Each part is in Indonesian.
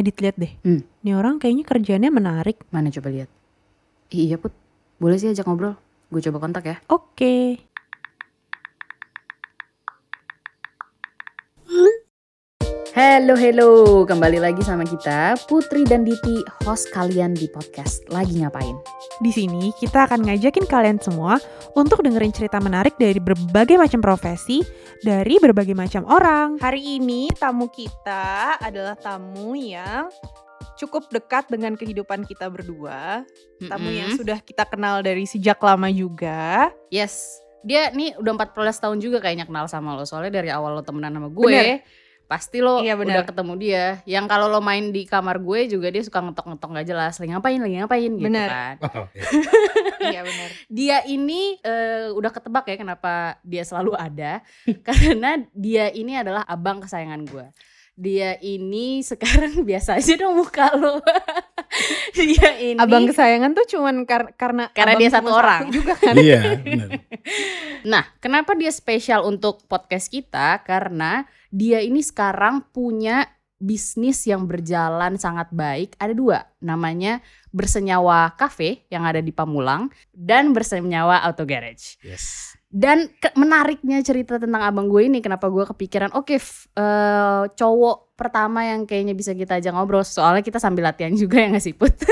Edit lihat deh. Hmm. Nih orang kayaknya kerjaannya menarik. Mana coba lihat. Ih, iya put, boleh sih ajak ngobrol. Gue coba kontak ya. Oke. Hello, hello. Kembali lagi sama kita, Putri dan Diti, host kalian di podcast Lagi Ngapain. Di sini kita akan ngajakin kalian semua untuk dengerin cerita menarik dari berbagai macam profesi, dari berbagai macam orang. Hari ini tamu kita adalah tamu yang cukup dekat dengan kehidupan kita berdua. Tamu yang Mm-mm. sudah kita kenal dari sejak lama juga. Yes, dia nih udah 14 tahun juga kayaknya kenal sama lo. Soalnya dari awal lo temenan sama gue, Bener. Pasti lo Iya, udah bener. ketemu dia. Yang kalau lo main di kamar gue juga dia suka ngetok-ngetok gak jelas. Lagi ngapain, lagi ngapain gitu Bener. kan. Oh, iya. Iya benar. Dia ini eh, udah ketebak ya kenapa dia selalu ada. karena dia ini adalah abang kesayangan gue. Dia ini sekarang biasa aja dong muka lo. dia ini Abang kesayangan tuh cuman kar- karena Karena abang dia satu orang. juga kan. Iya, benar. Nah, kenapa dia spesial untuk podcast kita? Karena dia ini sekarang punya bisnis yang berjalan sangat baik. Ada dua, namanya Bersenyawa Cafe yang ada di Pamulang dan Bersenyawa Auto Garage. Yes. Dan ke- menariknya cerita tentang abang gue ini, kenapa gue kepikiran, oke, f- eh, cowok pertama yang kayaknya bisa kita ajak ngobrol, soalnya kita sambil latihan juga ya nggak sih Put?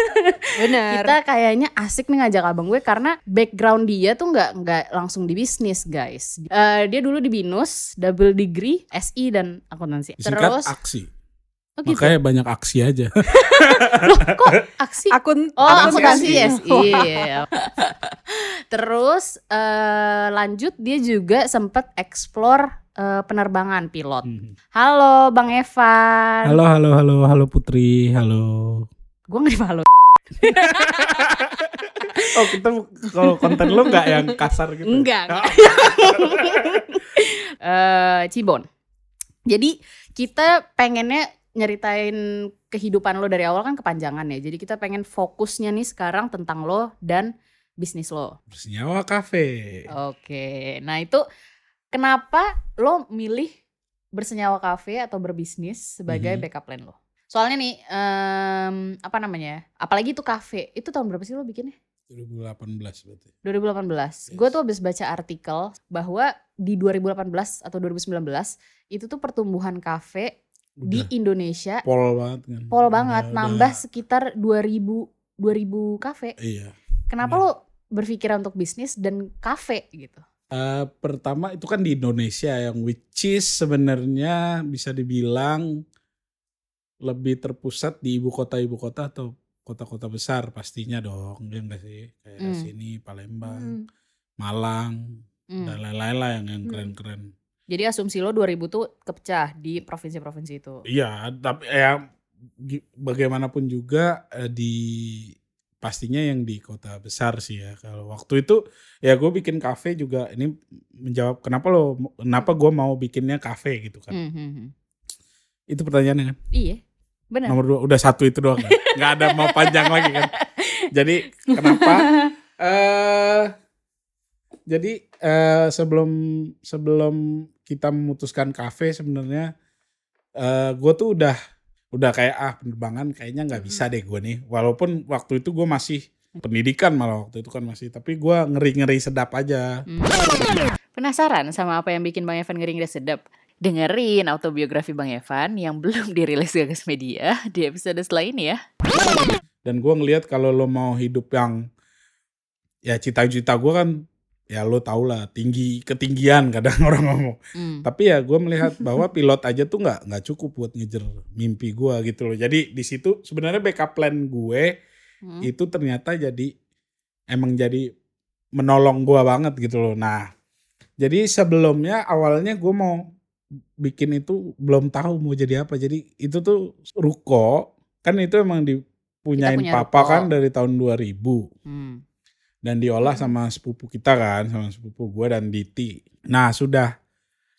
Benar. kita kayaknya asik nih ngajak abang gue karena background dia tuh nggak nggak langsung di bisnis guys. Eh, dia dulu di binus, double degree, SI dan akuntansi. Disingkat Terus, aksi. Oh gitu. Makanya banyak aksi aja. Loh, kok aksi? akun Oh, akuntansi akuntansi SI. SI. Iya. Terus eh, lanjut dia juga sempet explore eh, penerbangan pilot. Hmm. Halo Bang Evan. Halo, halo, halo, halo Putri, halo. Gue nggak halo. Oh kita kalau konten lu nggak yang kasar gitu? Enggak. Oh, eh Cibon. Jadi kita pengennya nyeritain kehidupan lo dari awal kan kepanjangan ya. Jadi kita pengen fokusnya nih sekarang tentang lo dan bisnis lo. Bersenyawa kafe. Oke. Nah, itu kenapa lo milih bersenyawa kafe atau berbisnis sebagai Mhm. backup plan lo? Soalnya nih em, apa namanya? Apalagi itu kafe. Itu tahun berapa sih lo bikinnya? 2018 berarti. 2018. Yes. Gue tuh habis baca artikel bahwa di 2018 atau 2019 itu tuh pertumbuhan kafe di Udah Indonesia pol banget kan. pol banget, udah- nambah sekitar 2000 2000 kafe. Iya. Kenapa Bener. lo berpikiran untuk bisnis dan kafe gitu? Eh, pertama itu kan di Indonesia yang which is sebenarnya bisa dibilang lebih terpusat di ibu kota ibu kota atau kota-kota besar pastinya dong ya enggak sih kayak Hmm. sini Palembang Hmm. Malang Hmm. dan lain-lain lah yang yang Hmm. keren-keren Jadi asumsi lo 2000 tuh kepecah di provinsi-provinsi itu. iya tapi ya bagaimanapun juga eh, di pastinya yang di kota besar sih ya kalau waktu itu ya gue bikin kafe juga ini menjawab kenapa lo kenapa gue mau bikinnya kafe gitu kan Hmm, hmm, itu pertanyaannya kan Iya, benar. nomor dua udah satu itu doang kan? nggak ada mau panjang lagi kan jadi kenapa eh jadi eh sebelum sebelum kita memutuskan kafe sebenarnya eh gue tuh udah udah kayak ah penerbangan kayaknya nggak bisa deh gue nih walaupun waktu itu gue masih pendidikan malah waktu itu kan masih tapi gue ngeri ngeri sedap aja Hmm. Penasaran sama apa yang bikin Bang Evan ngeri ngeri sedap? Dengerin autobiografi Bang Evan yang belum dirilis Gagas Media di episode setelah ini ya. dan gue ngelihat kalau lo mau hidup yang ya cita-cita gue kan ya lo tau lah tinggi ketinggian kadang orang ngomong Hmm. tapi ya gue melihat bahwa pilot aja tuh nggak nggak cukup buat ngejar mimpi gue gitu loh jadi di situ sebenarnya backup plan gue Hmm. itu ternyata jadi emang jadi menolong gue banget gitu loh nah jadi sebelumnya awalnya gue mau bikin itu belum tahu mau jadi apa jadi itu tuh ruko kan itu emang dipunyain punya papa ruko. kan dari tahun 2000 Hmm. Dan diolah sama sepupu kita kan sama sepupu gue dan Diti. Nah sudah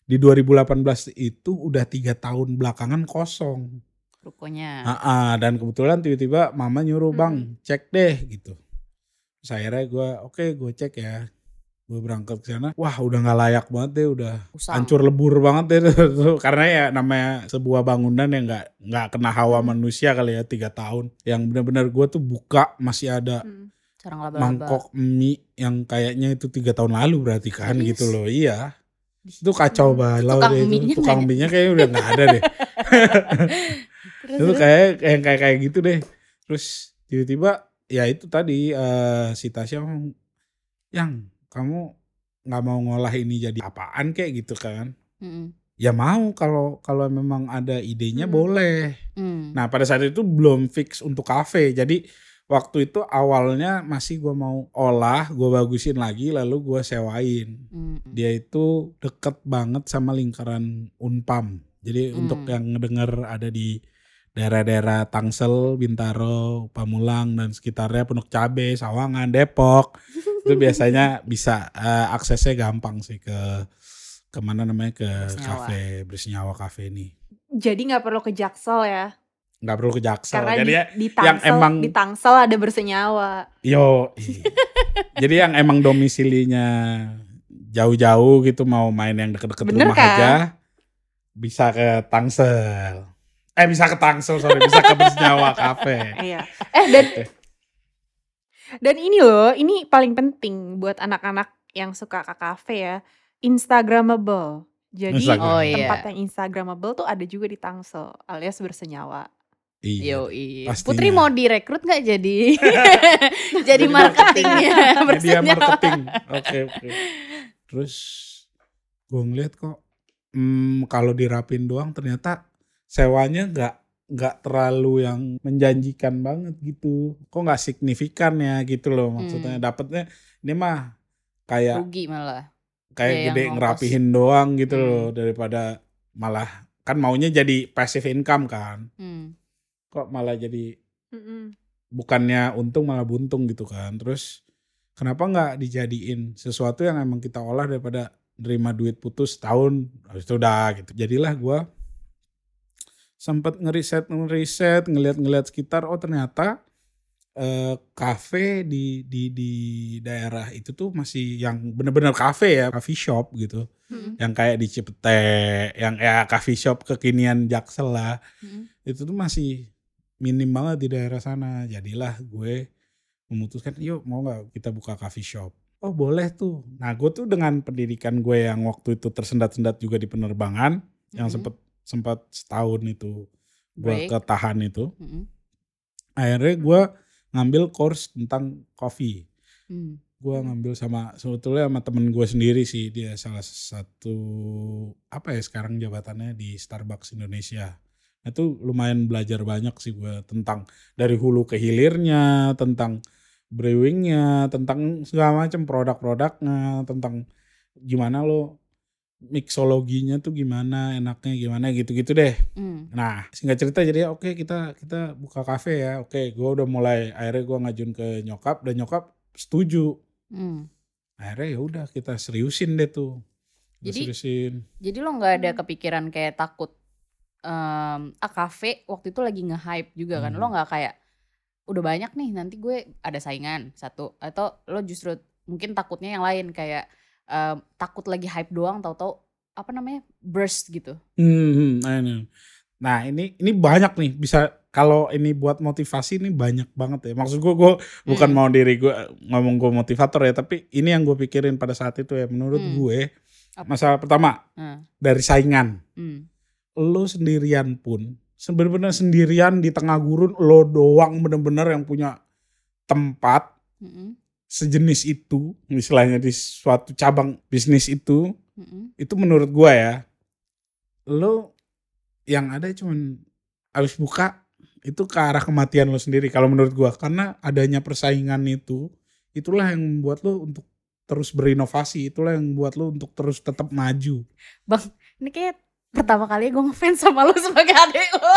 di 2018 itu udah tiga tahun belakangan kosong. Rukonya. Ah, ah, dan kebetulan tiba-tiba mama nyuruh bang cek deh gitu. Terus akhirnya gue oke gue cek ya. gue berangkat ke sana wah udah nggak layak banget deh udah Usang. hancur lebur banget deh karena ya namanya sebuah bangunan yang nggak nggak kena hawa manusia kali ya tiga tahun yang benar-benar gue tuh buka masih ada Hmm. Sarang laba-laba. mangkok mie yang kayaknya itu tiga tahun lalu berarti kan Serius? gitu loh iya itu kacau balau Tukang deh itu tukang mie-nya kayaknya udah nggak ada deh Terus, itu kayak kayak kayak kayak gitu deh terus tiba-tiba ya itu tadi eh, si Tasya ngomong yang kamu nggak mau ngolah ini jadi apaan kayak gitu kan Mm-mm. ya mau kalau kalau memang ada idenya Hmm. boleh Hmm. nah pada saat itu belum fix untuk kafe jadi waktu itu awalnya masih gua mau olah gua bagusin lagi lalu gua sewain Mm-mm. dia itu deket banget sama lingkaran Unpam. Jadi Hmm. untuk yang ngedenger ada di daerah-daerah Tangsel, Bintaro, Pamulang dan sekitarnya Pondok Cabe, Sawangan, Depok itu biasanya bisa eh, aksesnya gampang sih ke ke mana namanya ke Bersenyawa. kafe bersenyawa kafe ini Jadi nggak perlu ke Jaksel ya. Nggak perlu ke Jaksel Karena jadi di, ya di yang emang- di Tangsel ada bersenyawa. yo jadi yang emang domisilinya jauh-jauh gitu mau main yang deket-deket Bener rumah kan? aja bisa ke Tangsel eh bisa ke Tangsel sorry bisa ke bersenyawa kafe Iya. Eh dan dan ini loh, ini paling penting buat anak-anak yang suka ke kafe ya, Instagramable. Jadi Instagram. Oh, iya. tempat yang Instagramable tuh ada juga di Tangsel, alias bersenyawa. Iya Yoi. pastinya. Putri mau direkrut nggak jadi jadi marketingnya media bersenyawa. marketing oke oke terus gue ngeliat kok hmm, kalau dirapin doang ternyata sewanya nggak nggak terlalu yang menjanjikan banget gitu kok nggak signifikan ya gitu loh maksudnya Hmm. dapetnya ini mah kayak Rugi malah. kayak Iya, gede ngerapihin doang gitu Hmm. loh daripada malah kan maunya jadi passive income kan Hmm. Kok malah jadi Mm-mm. bukannya untung malah buntung gitu kan terus kenapa nggak dijadiin sesuatu yang emang kita olah daripada nerima duit putus tahun habis itu udah gitu jadilah gua sempat ngeriset ngeriset ngeliat-ngeliat sekitar oh ternyata eh, kafe di di di daerah itu tuh masih yang bener-bener kafe ya coffee shop gitu Mm-mm. yang kayak di Cipete yang ya coffee shop kekinian Jaksel lah Hmm. itu tuh masih minim banget di daerah sana. Jadilah gue memutuskan, yuk mau nggak kita buka coffee shop. Oh boleh tuh. Nah gue tuh dengan pendidikan gue yang waktu itu tersendat-sendat juga di penerbangan, yang Mhm. sempet sempat setahun itu gue Break. ketahan itu. Hmm. Akhirnya gue ngambil course tentang coffee. Hmm. Gue ngambil sama sebetulnya sama temen gue sendiri sih dia salah satu apa ya sekarang jabatannya di Starbucks Indonesia. Itu lumayan belajar banyak sih gue tentang dari hulu ke hilirnya, tentang brewingnya, tentang segala macam produk-produknya, tentang gimana lo mixologinya tuh gimana, enaknya gimana gitu-gitu deh. Hmm. Nah, singkat cerita jadi oke kita kita buka kafe ya. Oke, gue udah mulai akhirnya gue ngajuin ke nyokap dan nyokap setuju. Hmm. Akhirnya ya udah kita seriusin deh tuh. Jadi- seriusin. Jadi lo nggak ada Hmm. kepikiran kayak takut em ah kafe waktu itu lagi nge-hype juga kan. Hmm. Lo nggak kayak udah banyak nih nanti gue ada saingan satu atau lo justru mungkin takutnya yang lain kayak em, takut lagi hype doang tahu-tahu apa namanya burst gitu. Hmm, nah ini. Nah ini ini banyak nih bisa kalau ini buat motivasi ini banyak banget ya. Maksud gue gue bukan Hmm. mau diri gue ngomong gue motivator ya, tapi ini yang gue pikirin pada saat itu ya. Menurut Hmm. gue Apa? masalah pertama Nah, dari saingan. hmm. Lo sendirian pun sebenarnya sendirian di tengah gurun lo doang bener-bener yang punya tempat Mm-mm. sejenis itu, misalnya di suatu cabang bisnis itu, Mm-mm. itu menurut gua ya, lo yang ada cuman habis buka itu ke arah kematian lo sendiri kalau menurut gua karena adanya persaingan itu itulah yang membuat lo untuk terus berinovasi itulah yang membuat lo untuk terus tetap maju Ini kayak pertama kali gue ngefans sama lo sebagai adik lo.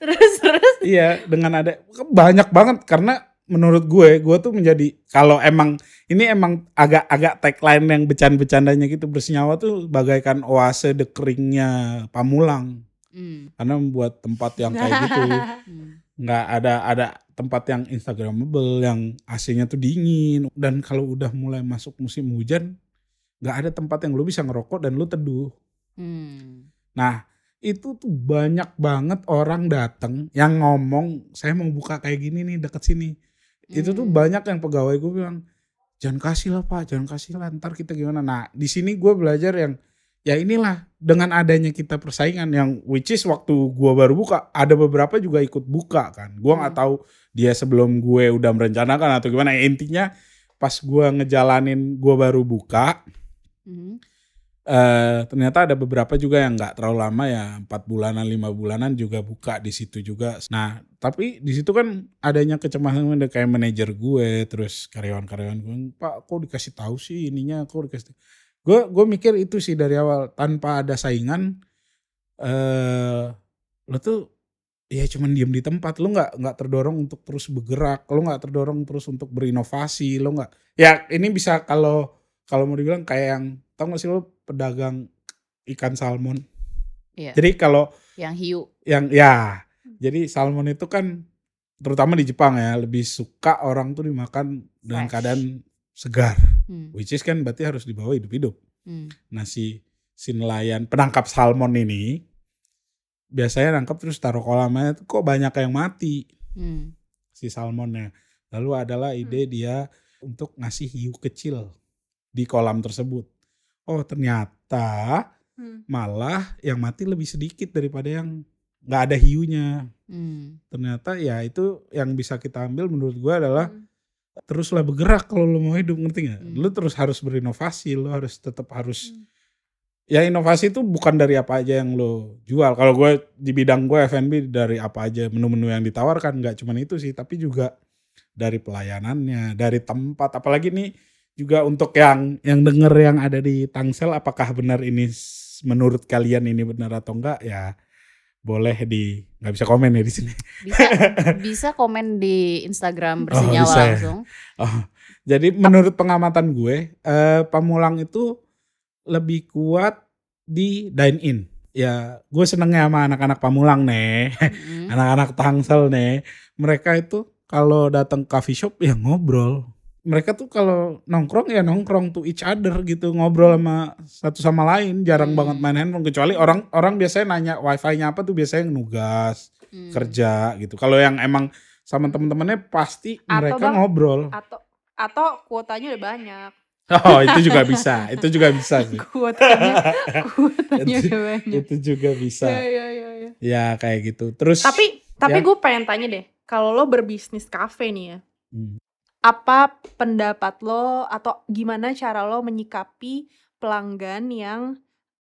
terus terus. iya dengan ada banyak banget karena menurut gue gue tuh menjadi kalau emang ini emang agak-agak tagline yang bercanda-bercandanya gitu bersenyawa tuh bagaikan oase the keringnya Pamulang Hmm. karena membuat tempat yang kayak gitu Hmm. nggak ada ada tempat yang instagramable yang AC-nya tuh dingin dan kalau udah mulai masuk musim hujan nggak ada tempat yang lu bisa ngerokok dan lu teduh. Hmm. nah itu tuh banyak banget orang datang yang ngomong saya mau buka kayak gini nih deket sini. Itu tuh Hmm. banyak yang pegawai gue bilang jangan kasih lah pak. Jangan kasih lah. Ntar kita gimana? Nah di sini gue belajar yang ya inilah dengan adanya kita persaingan yang which is waktu gue baru buka ada beberapa juga ikut buka kan. Gue nggak Hmm. tahu dia sebelum gue udah merencanakan atau gimana. Ya, intinya pas gue ngejalanin gue baru buka Hmm. eh ternyata ada beberapa juga yang nggak terlalu lama ya empat bulanan lima bulanan juga buka di situ juga nah tapi di situ kan adanya kecemasan ada kayak manajer gue terus karyawan-karyawan gue pak kok dikasih tahu sih ininya kok dikasih gue gue mikir itu sih dari awal tanpa ada saingan eh lo tuh ya cuman diem di tempat lo nggak nggak terdorong untuk terus bergerak lo nggak terdorong terus untuk berinovasi lo nggak ya ini bisa kalau kalau mau dibilang kayak yang tau gak sih lo pedagang ikan salmon Iya. jadi kalau Yang hiu. yang ya jadi salmon itu kan terutama di Jepang ya lebih suka orang tuh dimakan dengan Fresh. keadaan segar Hmm. which is kan berarti harus dibawa hidup-hidup Hmm. nah si si nelayan penangkap salmon ini biasanya nangkap terus taruh kolamnya tuh kok banyak yang mati Hmm. si salmonnya lalu adalah ide dia untuk ngasih hiu kecil di kolam tersebut oh ternyata Hmm. malah yang mati lebih sedikit daripada yang nggak ada hiunya Hmm. ternyata ya itu yang bisa kita ambil menurut gua adalah Hmm. teruslah bergerak kalau lo mau hidup ngerti nggak? Hmm. Lo terus harus berinovasi, lo harus tetap harus Hmm. ya inovasi itu bukan dari apa aja yang lo jual. Kalau gue di bidang gue F&B dari apa aja menu-menu yang ditawarkan nggak cuma itu sih, tapi juga dari pelayanannya, dari tempat. Apalagi nih juga untuk yang yang denger yang ada di Tangsel, apakah benar ini menurut kalian ini benar atau enggak? Ya boleh di nggak bisa komen ya di sini. Bisa bisa komen di Instagram bersenyawa bisa ya. langsung. Oh, jadi menurut pengamatan gue, eh, Pamulang itu lebih kuat di dine in. Ya, gue senengnya sama anak-anak Pamulang nih, Hmm. anak-anak Tangsel nih. Mereka itu kalau datang coffee shop ya ngobrol. Mereka tuh kalau nongkrong ya nongkrong to each other gitu, ngobrol sama satu sama lain. Jarang Hmm. banget main handphone kecuali orang orang biasanya nanya wifi-nya apa tuh biasanya nugas, Hmm. kerja gitu. Kalau yang emang sama temen-temennya pasti Atau mereka Bang, ngobrol. atau atau kuotanya udah banyak Oh itu juga bisa, itu juga bisa sih. kuotanya kuotanya Itu- udah banyak Itu juga bisa. ya ya ya, ya. Ya kayak gitu. Terus tapi tapi Ya. gue pengen tanya deh kalau lo berbisnis kafe nih ya Hmm. Apa pendapat lo atau gimana cara lo menyikapi pelanggan yang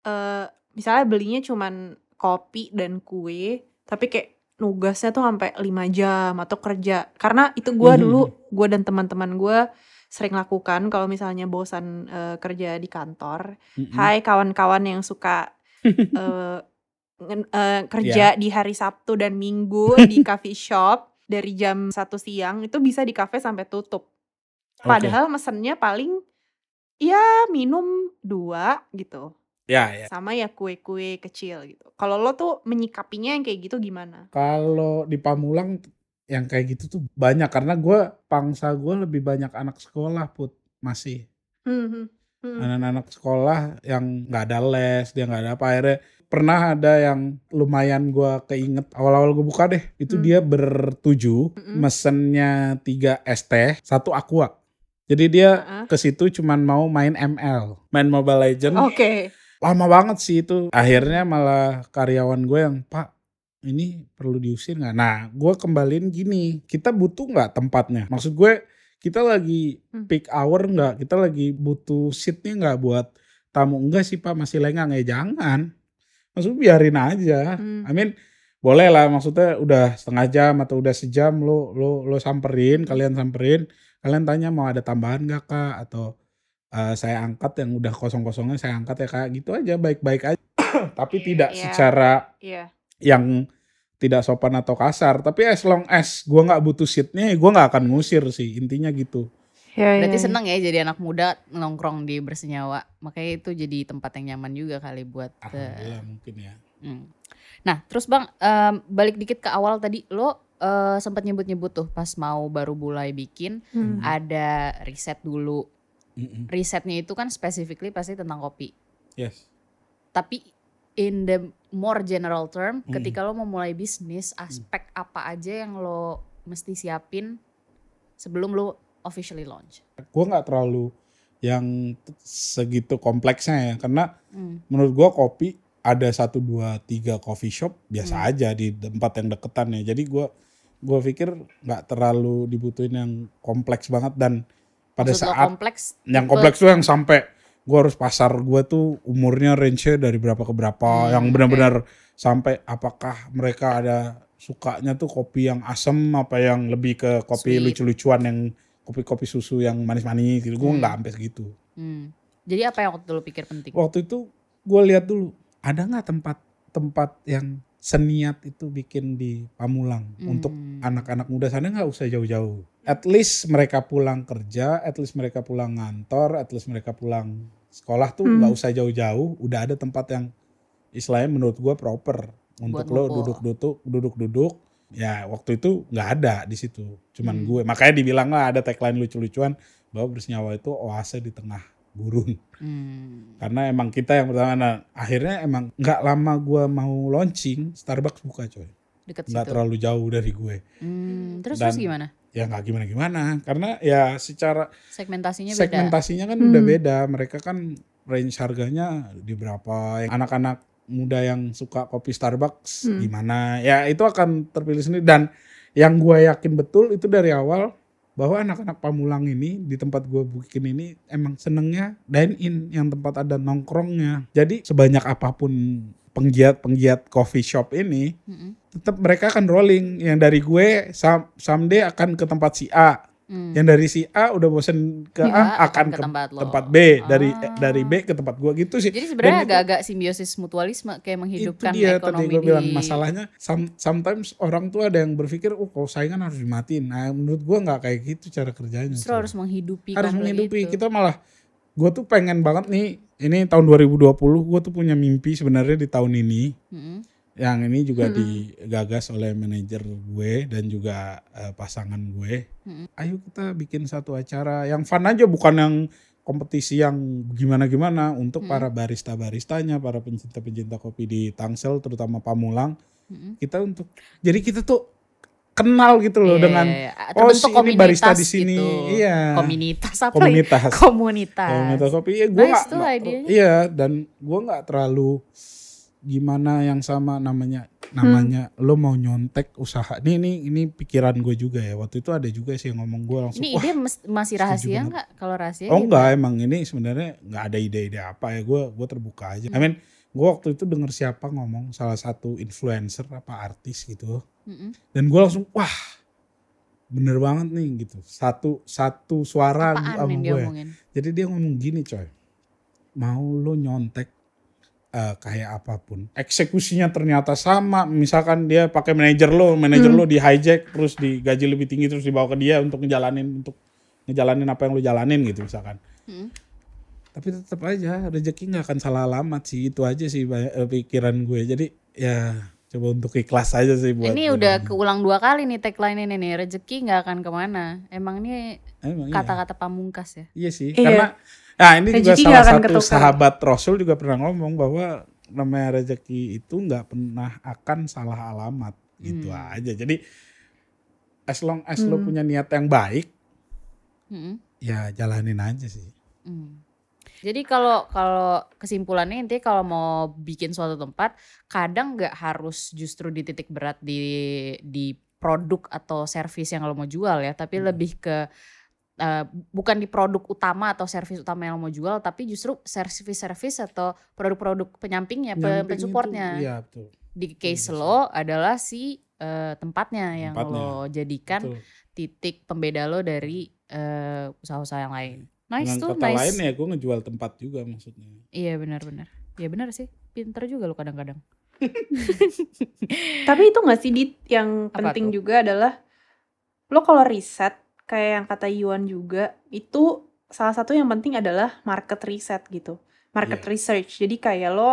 eh misalnya belinya cuman kopi dan kue tapi kayak nugasnya tuh sampai 5 jam atau kerja karena itu gua Mhm. dulu gue dan teman-teman gue sering lakukan kalau misalnya bosan eh, kerja di kantor Mm-mm. Hai kawan-kawan yang suka ngen- eh, kerja di hari Sabtu dan Minggu di coffee shop dari jam 1 siang itu bisa di kafe sampai tutup. Padahal mesennya paling ya minum dua gitu. Ya ya. Sama ya kue-kue kecil gitu. Kalau lo tuh menyikapinya yang kayak gitu gimana? Kalau di Pamulang yang kayak gitu tuh banyak karena gue pangsa gue lebih banyak anak sekolah put masih hmm, anak-anak sekolah yang nggak ada les dia nggak ada apa akhirnya pernah ada yang lumayan gue keinget awal-awal gue buka deh itu Hmm. dia bertujuh Mm-mm. mesennya tiga es teh satu aqua jadi dia Heeh. ke situ cuman mau main ML main Mobile Legend Oke. lama banget sih itu akhirnya malah karyawan gue yang pak ini perlu diusir nggak nah gue kembaliin gini kita butuh nggak tempatnya maksud gue kita lagi Hmm. peak hour nggak kita lagi butuh seatnya nggak buat tamu enggak sih pak masih lengang ya jangan maksud biarin aja Hmm. I mean boleh lah maksudnya udah setengah jam atau udah sejam lo lo lo samperin kalian samperin kalian tanya mau ada tambahan gak kak atau eh, saya angkat yang udah kosong-kosongnya saya angkat ya kak gitu aja baik-baik aja tapi tidak Iya. secara Iya. yang tidak sopan atau kasar tapi as long as gua nggak butuh seatnya ya gua nggak akan ngusir sih intinya gitu Ya, Berarti ya, ya. seneng ya jadi anak muda nongkrong di bersenyawa. Makanya itu jadi tempat yang nyaman juga kali buat eh, alhamdulillah mungkin ya Hmm. Nah, terus Bang, em, balik dikit ke awal tadi, lo eh, sempat nyebut-nyebut tuh pas mau baru mulai bikin Hmm. ada riset dulu. Mm-mm. Risetnya itu kan specifically pasti tentang kopi. Yes. Tapi in the more general term, Hmm. ketika lo mau mulai bisnis, aspek apa aja yang lo mesti siapin sebelum lo officially launch? Gue nggak terlalu yang segitu kompleksnya ya, karena Hmm. menurut gua kopi ada satu dua tiga coffee shop biasa Hmm. aja di tempat yang deketan ya. Jadi gua gua pikir nggak terlalu dibutuhin yang kompleks banget dan pada Maksud saat kompleks, yang kompleks tuh yang sampai gua harus pasar gua tuh umurnya range dari berapa ke berapa Hmm, yang benar-benar sampai apakah mereka ada sukanya tuh kopi yang asem apa yang lebih ke kopi lucu-lucuan yang kopi-kopi susu yang manis-manis gitu. Gua Hmm. nggak sampai segitu. Hmm. Jadi apa yang waktu lo pikir penting? waktu itu gue lihat dulu ada nggak tempat-tempat yang seniat itu bikin di Pamulang untuk Hmm. anak-anak muda sana nggak usah jauh-jauh. At least mereka pulang kerja, at least mereka pulang ngantor, at least mereka pulang sekolah tuh Hmm. nggak usah jauh-jauh. Udah ada tempat yang istilahnya menurut gue proper untuk Buat lo duduk-duduk, duduk-duduk. Ya waktu itu nggak ada di situ, cuman Hmm. gue. Makanya dibilang lah ada tagline lucu-lucuan bahwa Bernyawa itu oase di tengah gurun Hmm. karena emang kita yang pertama nah, akhirnya emang nggak lama gua mau launching Starbucks buka coy Deket nggak situ. terlalu jauh dari gue Hmm. Terus Dan- terus gimana? ya nggak gimana gimana karena ya secara Segmentasinya beda. segmentasinya kan Hmm. udah beda mereka kan range harganya di berapa yang anak-anak muda yang suka kopi Starbucks Hmm. gimana? Ya itu akan terpilih sendiri. Dan yang gue yakin betul itu dari awal bahwa anak-anak Pamulang ini di tempat gue bikin ini emang senengnya dine in yang tempat ada nongkrongnya. Jadi sebanyak apa pun penggiat-penggiat coffee shop ini Mm-mm. tetap mereka akan rolling. Yang dari gue sam- someday akan ke tempat si A Hmm. yang dari si A udah bosen ke Ya, A akan ke tempat lo. tempat B dari Ah. dari B ke tempat gua gitu sih Jadi sebenarnya itu- agak-agak simbiosis mutualisme kayak itu menghidupkan dia tadi ekonomi gue di bilang masalahnya some- sometimes orang tuh ada yang berpikir oh kalau saingan harus dimatiin nah menurut gua nggak kayak gitu cara kerjanya justru harus menghidupi harus menghidupi itu. kita malah gue tuh pengen banget nih ini tahun 2020 gue tuh punya mimpi sebenarnya di tahun ini Mm-mm. Yang ini juga Mm-mm. digagas oleh manajer gue dan juga eh, pasangan gue. Mm-mm. Ayo kita bikin satu acara yang fun aja, bukan yang kompetisi yang gimana-gimana untuk Mm-mm. para barista-baristanya, para pencinta-pencinta kopi di Tangsel, terutama Pamulang. Mm-mm. Kita untuk, jadi kita tuh kenal gitu loh Iya, dengan iya, iya. oh si ini barista di sini, gitu. iya. Komunitas apa ya? Komunitas. Komunitas. Komunitas kopi. Iya, gua Nice idenya. Iya, dan gua nggak terlalu gimana yang sama namanya namanya lo mau nyontek usaha. Ini ini ini pikiran gue juga ya. Waktu itu ada juga sih yang ngomong gue langsung Ini ide masih rahasia nggak? Kalau rahasia oh gimana? enggak emang ini sebenarnya nggak ada ide-ide apa ya. Gue gue terbuka aja. I mean gue waktu itu denger siapa ngomong salah satu influencer apa artis gitu. Mm-mm. dan gue langsung wah bener banget nih gitu. Satu satu suara Apaan sama gue diomongin? jadi dia ngomong gini coy, mau lo nyontek eh, kayak apa pun, eksekusinya ternyata sama. Misalkan dia pakai manajer lo, manajer Hmm. lo di hijack, terus digaji lebih tinggi, terus dibawa ke dia untuk ngejalanin untuk ngejalanin apa yang lo jalanin gitu misalkan. Mm. Tapi tetap aja rezeki nggak akan salah alamat sih itu aja sih eh, pikiran gue. Jadi ya coba untuk ikhlas aja sih buat. Ini udah keulang dua kali nih tagline ini nih rezeki nggak akan ke mana. Emang ini Emang iya. kata-kata pamungkas ya. Iya sih, Iya. karena nah ini juga Rezeki salah nggak akan satu ketukar. sahabat Rasul juga pernah ngomong bahwa namanya rezeki itu nggak pernah akan salah alamat gitu Hmm. aja. Jadi as long as lo Hmm. punya niat yang baik, Mm-mm. ya jalanin aja sih. Mm. Jadi kalau kalau kesimpulannya intinya kalau mau bikin suatu tempat kadang nggak harus justru di titik berat di di produk atau servis yang lo mau jual ya, tapi Hmm. lebih ke eh, bukan di produk utama atau servis utama yang lo mau jual, tapi justru servis-servis atau produk-produk penyampingnya, pe- Nyamping pensupportnya. itu, Iya betul. Di case Iya, lo adalah si eh, tempatnya yang Tempatnya, lo jadikan betul. titik pembeda lo dari eh, usaha-usaha yang lain. Nice Dengan tuh, kata nice. lain ya gue ngejual tempat juga maksudnya. Iya benar-benar. Ya benar sih. Pinter juga lo kadang-kadang. Tapi itu gak sih Dit yang Apa penting tuh? juga adalah lo kalau riset kayak yang kata Yuan juga itu salah satu yang penting adalah market reset gitu. Market Iya. research. Jadi kayak lo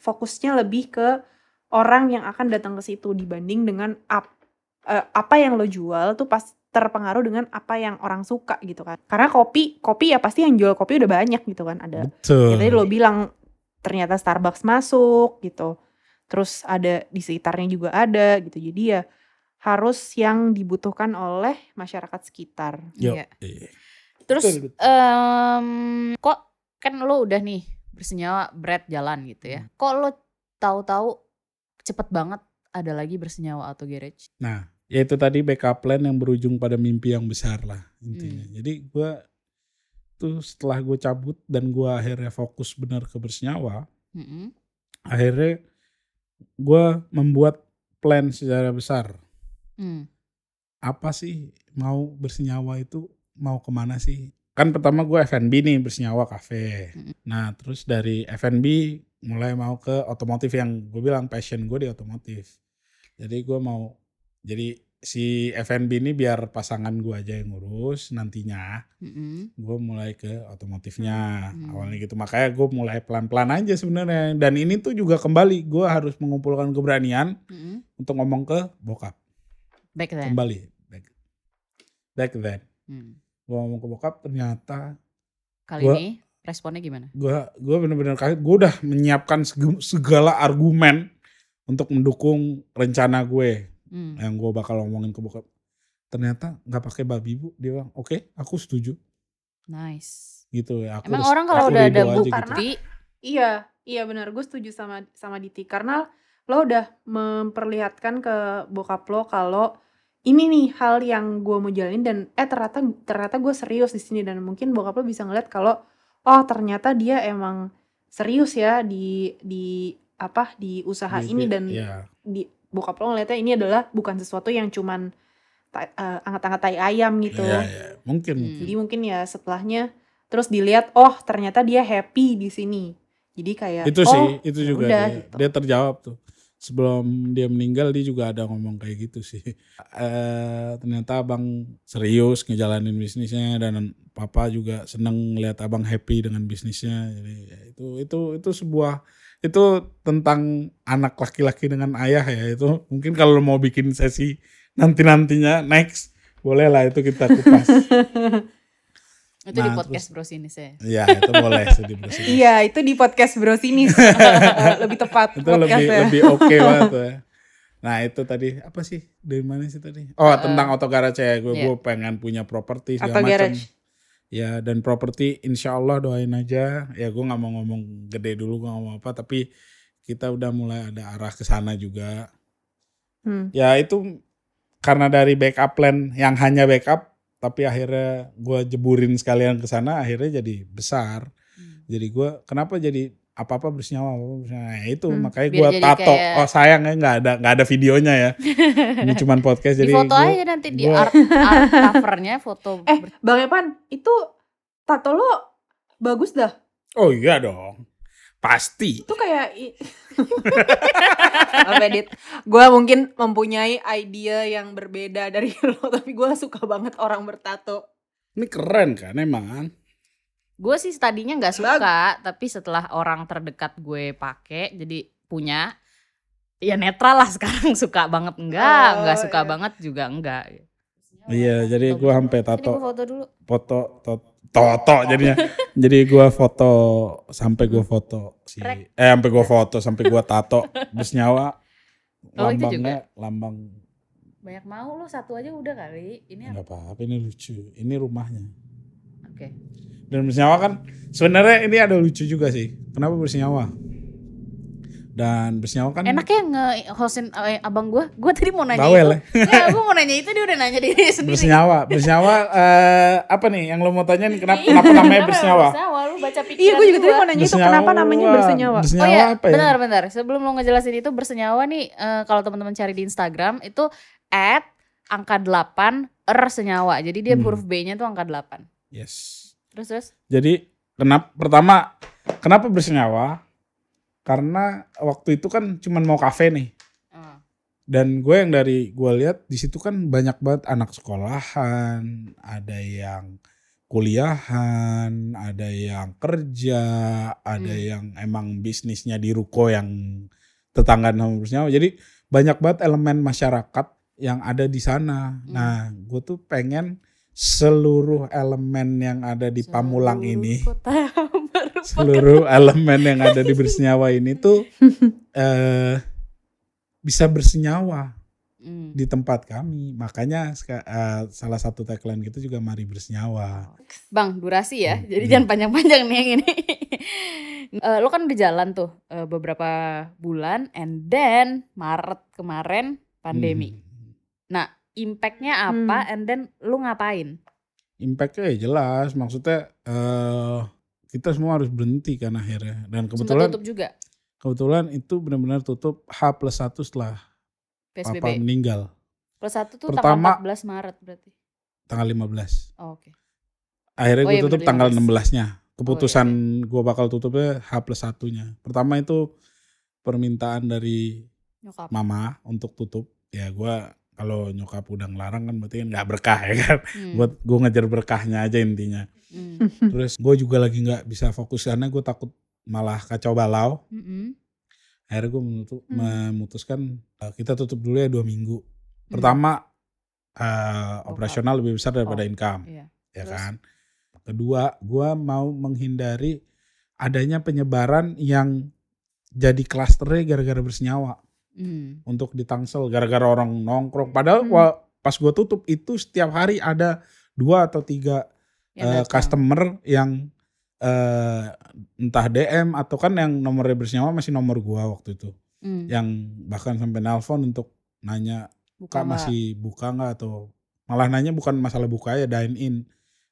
fokusnya lebih ke orang yang akan datang ke situ dibanding dengan up eh, apa yang lo jual tuh pas terpengaruh dengan apa yang orang suka gitu kan. Karena kopi, kopi ya pasti yang jual kopi udah banyak gitu kan. Ada Betul. ya tadi lo bilang ternyata Starbucks masuk gitu. Terus ada di sekitarnya juga ada gitu. Jadi ya harus yang dibutuhkan oleh masyarakat sekitar. Iya. Iya. Terus Betul, betul. em, kok kan lo udah nih bersenyawa bread jalan gitu Hmm. ya. Kok lo tahu-tahu cepet banget ada lagi bersenyawa auto garage? Nah, ya itu tadi backup plan yang berujung pada mimpi yang besar lah intinya. Hmm. Jadi gue tuh setelah gue cabut dan gue akhirnya fokus benar ke bersenyawa, Mm-mm. akhirnya gue membuat plan secara besar. Hmm. Apa sih mau bersenyawa itu mau ke mana sih? Kan pertama gue F&B nih bersenyawa cafe. Mm. Nah terus dari F&B mulai mau ke otomotif yang gue bilang passion gue di otomotif. Jadi gue mau jadi si F&B ini biar pasangan gue aja yang ngurus nantinya Mm-mm. gue mulai ke otomotifnya Hmm. awalnya gitu makanya gue mulai pelan-pelan aja sebenarnya dan ini tuh juga kembali gue harus mengumpulkan keberanian Mm-mm. untuk ngomong ke bokap Back then. kembali back, back then Hmm. gue ngomong ke bokap ternyata Kali Gua- ini responnya gimana? gue gue bener-bener kaget gue udah menyiapkan seg- segala argumen untuk mendukung rencana gue Hmm. yang gue bakal ngomongin ke bokap ternyata nggak pakai babi bu dia bilang oke aku setuju Nice. gitu ya aku Emang orang kalau udah ada aja gitu. bukti, Iya, iya benar. Gue setuju sama sama Diti karena lo udah memperlihatkan ke bokap lo kalau ini nih hal yang gue mau jalanin dan eh ternyata ternyata gue serius di sini dan mungkin bokap lo bisa ngeliat kalau oh ternyata dia emang serius ya di di apa di usaha Di- ini di- dan ya di bokap lo ngeliatnya ini adalah bukan sesuatu yang cuman ta- eh, angkat-angkat tai ayam gitu. Iya, iya. Mungkin, Hmm. mungkin. Jadi mungkin ya setelahnya terus dilihat oh ternyata dia happy di sini. Jadi kayak Itu oh, sih, itu ya juga udah, dia, gitu. dia terjawab tuh. Sebelum dia meninggal dia juga ada ngomong kayak gitu sih. Eh ternyata abang serius ngejalanin bisnisnya dan papa juga seneng lihat abang happy dengan bisnisnya. Jadi ya itu itu itu sebuah itu tentang anak laki-laki dengan ayah ya itu mungkin kalau mau bikin sesi nanti nantinya next boleh lah itu kita kupas itu di Nah, podcast bros ini saya. ya itu boleh sedih bersih Iya, itu di podcast Bro sini lebih tepat itu lebih podcastnya. lebih oke banget tuh ya. Nah itu tadi apa sih dari mana sih tadi? Oh Uh, tentang auto garage ya gue iya. gue pengen punya properti segala macam. garage. Ya dan properti insya Allah doain aja. Ya gue nggak mau ngomong gede dulu gue ngomong apa tapi kita udah mulai ada arah ke sana juga. Hmm. Ya itu karena dari backup plan yang hanya backup tapi akhirnya gue jeburin sekalian ke sana akhirnya jadi besar. Hmm. Jadi gue kenapa jadi apa-apa bersenyawa, apa-apa bersenyawa. Nah, itu Hmm. makanya gue tato. kayak- Oh sayang ya nggak ada nggak ada videonya ya. Ini cuman podcast Di jadi foto gua- aja nanti di art, art covernya foto. Eh, Bang Evan, itu tato lo bagus dah. Oh iya dong. Pasti. Itu kayak Edit. Gue mungkin mempunyai idea yang berbeda dari lo, tapi gue suka banget orang bertato. Ini keren kan emang. Gue sih tadinya nggak suka, tapi setelah orang terdekat gue pakai, jadi punya, ya netral lah sekarang suka banget enggak, Oh, nggak suka iya. banget juga enggak. Iya, jadi Foto gua dulu. sampai tato. gua foto dulu. Foto to- toto jadinya. Jadi gua foto sampai gua foto si Rek. eh sampai gua foto sampai gua tato bersenyawa. Oh, itu Lambangnya lambang Banyak mau lo satu aja udah kali. Ini apa? nggak apa-apa ini lucu. Ini rumahnya. Oke. Dan bersenyawa kan sebenarnya ini ada lucu juga sih. Kenapa bersenyawa? Dan bersenyawa kan Enaknya nge-hostin eh, abang gue. Gue tadi mau nanya bawel ya. itu. Ya, gue mau nanya itu dia udah nanya diri sendiri. Bersenyawa, bersenyawa eh, apa nih yang lo mau tanyain kenapa kenapa namanya bersenyawa? Bersenyawa, lu baca pikiran Iya, gue juga tadi mau nanya itu kenapa namanya bersenyawa. Bersenyawa oh ya, apa ya? bentar bentar. Sebelum lo ngejelasin itu bersenyawa nih, eh, kalau teman-teman cari di Instagram itu at angka 8 er senyawa. Jadi dia Hmm. huruf B-nya tuh angka 8. Yes. Terus terus. Jadi kenapa pertama kenapa bersenyawa? Karena waktu itu kan cuman mau kafe nih. Eh, Dan gue yang dari gue lihat di situ kan banyak banget anak sekolahan, ada yang kuliahan, ada yang kerja, ada Hmm. yang emang bisnisnya di ruko yang tetangga bersenyawa. Jadi banyak banget elemen masyarakat yang ada di sana. Hmm. Nah, gue tuh pengen seluruh elemen yang ada di Pamulang Seluruh ini, kota seluruh elemen yang ada di bersenyawa ini tuh eh bisa bersenyawa Hmm. di tempat kami. Makanya eh, salah satu tagline kita juga mari bersenyawa. Bang, durasi ya. Hmm. Jadi Hmm. jangan panjang-panjang nih yang ini. Eh, lo kan udah jalan tuh eh, beberapa bulan and then Maret kemarin pandemi. Hmm. Nah, impactnya apa and then lu ngapain? Impactnya ya jelas. Maksudnya eh kita semua harus berhenti kan akhirnya. Dan Sempat kebetulan tutup juga kebetulan itu benar-benar tutup H plus satu setelah PSBB. papa meninggal Plus satu tuh Pertama- tanggal 14 Maret berarti. tanggal 15. Oh, Oke. Akhirnya Oh gue iya, tutup bener, tanggal 15. 16-nya. Keputusan Oh iya, gue bakal tutupnya H plus satunya. Pertama itu permintaan dari Nyokap. mama untuk tutup. Ya gue kalau nyokap udah ngelarang kan berarti kan nggak berkah ya kan. Hmm. Buat gue ngejar berkahnya aja intinya. Hmm. Terus gue juga lagi nggak bisa fokus karena gue takut malah kacau balau. Mm-mm. Akhirnya gue menutu- Hmm. memutuskan uh, kita tutup dulu ya dua minggu. Hmm. Pertama uh, operasional lebih besar daripada Oh. income. Iya. ya Terus? kan. Kedua, gua mau menghindari adanya penyebaran yang jadi klasternya gara-gara bersenyawa Hmm. untuk di Tangsel gara-gara orang nongkrong. Padahal Hmm. wa- pas gua tutup itu setiap hari ada dua atau tiga Yang eh, datang. customer yang eh, entah DM atau kan yang nomornya bersenyawa masih nomor gua waktu itu. Hmm. Yang bahkan sampai nelpon untuk nanya Buka Kak masih buka nggak atau malah nanya bukan masalah buka ya dine in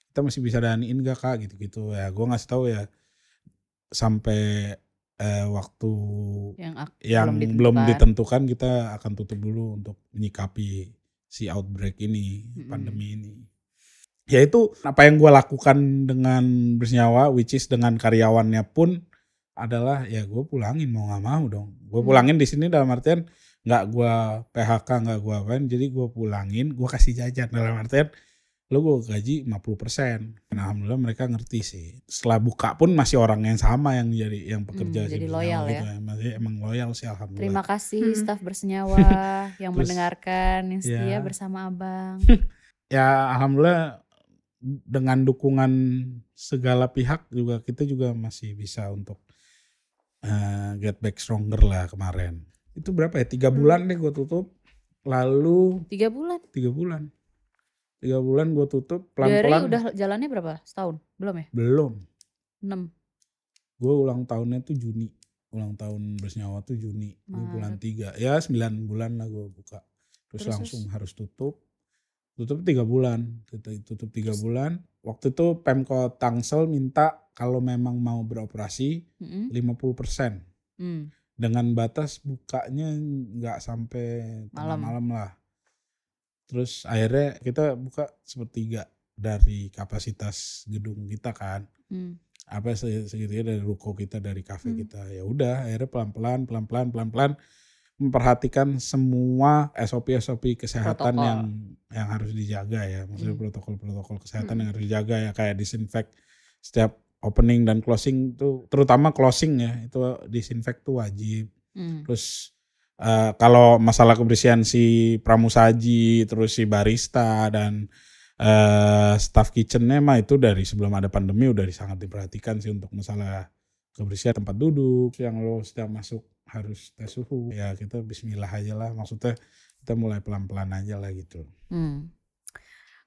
kita masih bisa dine in gak kak gitu gitu ya gue ngasih tahu ya sampai eh, waktu yang yang belum belum ditentukan. ditentukan kita akan tutup dulu untuk menyikapi si outbreak ini Mm-mm. pandemi ini ya itu apa yang gue lakukan dengan bersenyawa which is dengan karyawannya pun adalah ya gue pulangin mau nggak mau dong gue Hmm. pulangin di sini dalam artian nggak gue PHK nggak gue apain jadi gue pulangin gue kasih jajan dalam artian lo gue gaji 50% Dan alhamdulillah mereka ngerti sih setelah buka pun masih orang yang sama yang jadi yang pekerja Hmm, sih jadi loyal gitu masih emang loyal sih alhamdulillah Terima kasih Hmm. staf bersenyawa yang Terus, mendengarkan yang setia ya. bersama abang. ya alhamdulillah dengan dukungan segala pihak juga kita juga masih bisa untuk eh, get back stronger lah kemarin itu berapa ya tiga Hmm. bulan deh gue tutup lalu Tiga bulan. tiga bulan tiga bulan gue tutup pelan Dari udah jalannya berapa? Setahun? Belum ya? belum Enam. gue ulang tahunnya tuh Juni ulang tahun bersenyawa tuh Juni Ini Maret. bulan tiga ya sembilan bulan lah gue buka terus, Terus, langsung harus tutup tutup tiga bulan tutup, tutup tiga bulan waktu itu Pemkot Tangsel minta kalau memang mau beroperasi Mm-mm. 50% Hmm. dengan batas bukanya nggak sampai Malam. malam lah terus akhirnya kita buka sepertiga dari kapasitas gedung kita kan Hmm. apa se- segitunya dari ruko kita dari kafe Hmm. kita ya udah akhirnya pelan pelan pelan pelan pelan pelan memperhatikan semua SOP SOP kesehatan Protokol. yang yang harus dijaga ya maksudnya Hmm. protokol protokol kesehatan Hmm. yang harus dijaga ya kayak disinfect setiap opening dan closing tuh terutama closing ya itu disinfect tuh wajib Hmm. terus eh, kalau masalah kebersihan si pramusaji terus si barista dan eh staff kitchennya mah itu dari sebelum ada pandemi udah sangat diperhatikan sih untuk masalah kebersihan tempat duduk yang lo setiap masuk harus tes suhu ya kita Bismillah aja lah maksudnya kita mulai pelan-pelan aja lah gitu Hmm.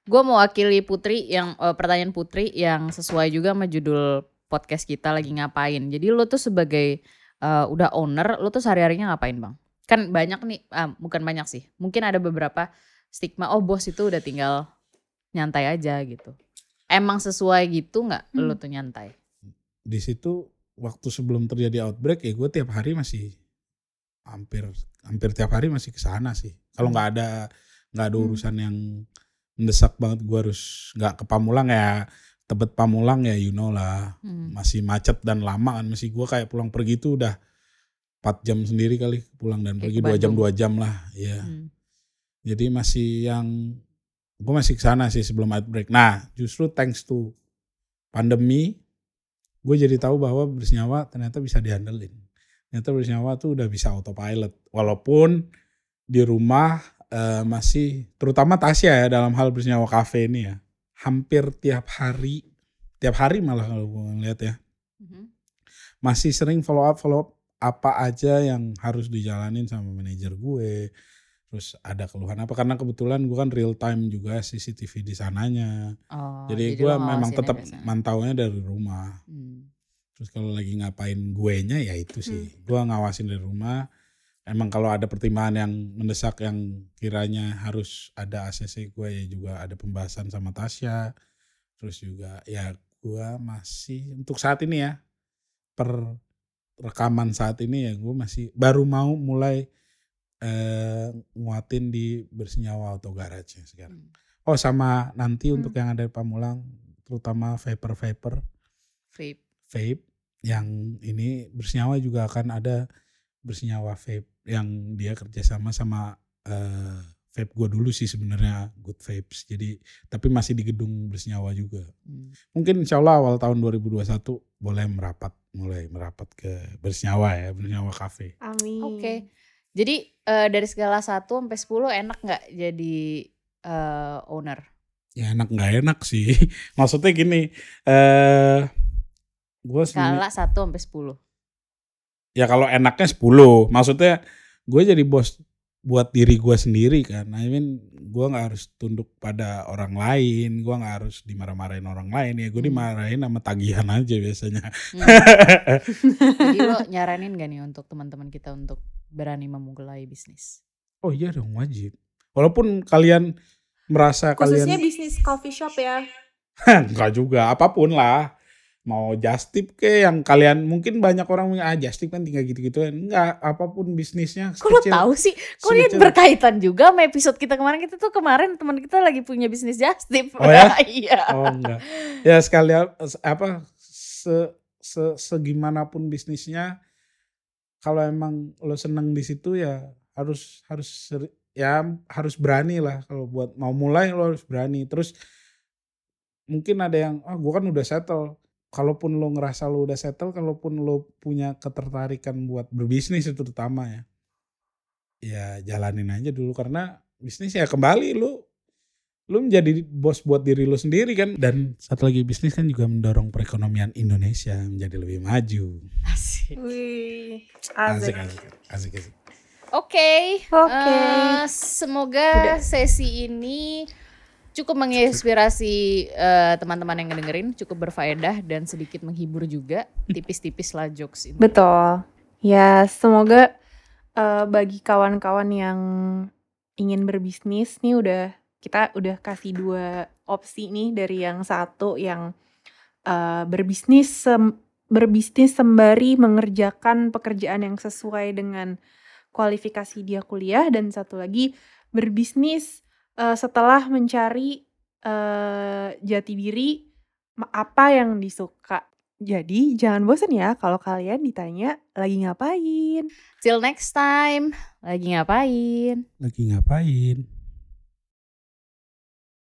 Gue mewakili Putri yang eh, pertanyaan Putri yang sesuai juga sama judul podcast kita lagi ngapain. Jadi lo tuh sebagai eh, udah owner, lo tuh sehari-harinya ngapain bang? Kan banyak nih, ah, bukan banyak sih. Mungkin ada beberapa stigma, oh bos itu udah tinggal nyantai aja gitu. Emang sesuai gitu nggak Hmm. lo tuh nyantai? di situ waktu sebelum terjadi outbreak ya gue tiap hari masih hampir hampir tiap hari masih ke sana sih kalau nggak ada nggak ada Hmm. urusan yang mendesak banget gue harus nggak ke Pamulang ya tebet Pamulang ya you know lah Hmm. masih macet dan lama kan masih gue kayak pulang pergi tuh udah 4 jam sendiri kali pulang dan pergi dua jam dua jam lah ya Hmm. jadi masih yang gue masih ke sana sih sebelum outbreak. Nah, justru thanks to pandemi, gue jadi tahu bahwa bersenyawa ternyata bisa dihandelin. Ternyata bersenyawa tuh udah bisa autopilot. Walaupun di rumah eh, masih terutama Tasya ya dalam hal bersenyawa kafe ini ya. Hampir tiap hari, tiap hari malah kalau gue ngeliat ya. Mhm. Masih sering follow up follow up apa aja yang harus dijalanin sama manajer gue. Terus ada keluhan apa karena kebetulan gue kan real time juga CCTV di sananya. Oh, jadi jadi gue memang tetap mantaunya dari rumah. Hmm. Terus kalau lagi ngapain gue nya ya itu sih. Gue ngawasin dari rumah. Emang kalau ada pertimbangan yang mendesak yang kiranya harus ada ACC gue ya juga ada pembahasan sama Tasya. Terus juga ya gue masih untuk saat ini ya per rekaman saat ini ya gue masih baru mau mulai eh, nguatin di bersenyawa auto garage ya sekarang. Hmm. Oh sama nanti Hmm. untuk yang ada di Pamulang terutama vapor vapor Vape. vape yang ini bersenyawa juga akan ada bersenyawa vape yang dia kerjasama sama eh, vape gue dulu sih sebenarnya good vapes jadi tapi masih di gedung bersenyawa juga Hmm. mungkin insya Allah awal tahun 2021 boleh merapat mulai merapat ke bersenyawa ya bersenyawa cafe Amin. Oke. Jadi eh, dari skala 1 sampai 10 enak nggak jadi eh, owner? ya enak nggak enak sih maksudnya gini eh gue Skala 1 sampai 10. ya kalau enaknya 10 maksudnya gue jadi bos buat diri gue sendiri kan I mean gue nggak harus tunduk pada orang lain gue nggak harus dimarah-marahin orang lain ya gue Hmm. dimarahin sama tagihan aja biasanya Hmm. Jadi lo nyaranin gak nih untuk teman-teman kita untuk berani memulai bisnis? oh iya dong wajib walaupun kalian merasa Khususnya kalian bisnis coffee shop ya. Enggak juga, apa pun lah. Mau just tip ke yang kalian mungkin banyak orang bilang, ah just tip kan tinggal gitu-gitu Enggak, apa pun bisnisnya. Kok lo tahu sih? Kok ini berkaitan juga sama episode kita kemarin? Kita tuh kemarin teman kita lagi punya bisnis just tip. Oh ya? Iya. Oh enggak. Ya sekalian apa se, se segimanapun bisnisnya kalau emang lo seneng di situ ya harus harus ya harus berani lah kalau buat mau mulai lo harus berani. Terus mungkin ada yang ah gua kan udah settle. Kalaupun lo ngerasa lo udah settle, kalaupun lo punya ketertarikan buat berbisnis itu terutama ya. Ya jalanin aja dulu karena bisnis ya kembali lo lu menjadi bos buat diri lu sendiri kan dan satu lagi bisnis kan juga mendorong perekonomian Indonesia menjadi lebih maju Asik. Wih, asik asik. asik asik, asik. Oke. Oke. eh, semoga sesi ini cukup menginspirasi eh, teman-teman yang ngedengerin, cukup berfaedah dan sedikit menghibur juga. Tipis-tipis lah jokes ini. Betul. Ya, semoga eh, bagi kawan-kawan yang ingin berbisnis nih udah kita udah kasih dua opsi nih dari yang satu yang eh, berbisnis sem- berbisnis sembari mengerjakan pekerjaan yang sesuai dengan kualifikasi dia kuliah dan satu lagi berbisnis eh, setelah mencari eh, jati diri ma- apa yang disuka. Jadi jangan bosan ya kalau kalian ditanya lagi ngapain. Till next time. Lagi ngapain? lagi ngapain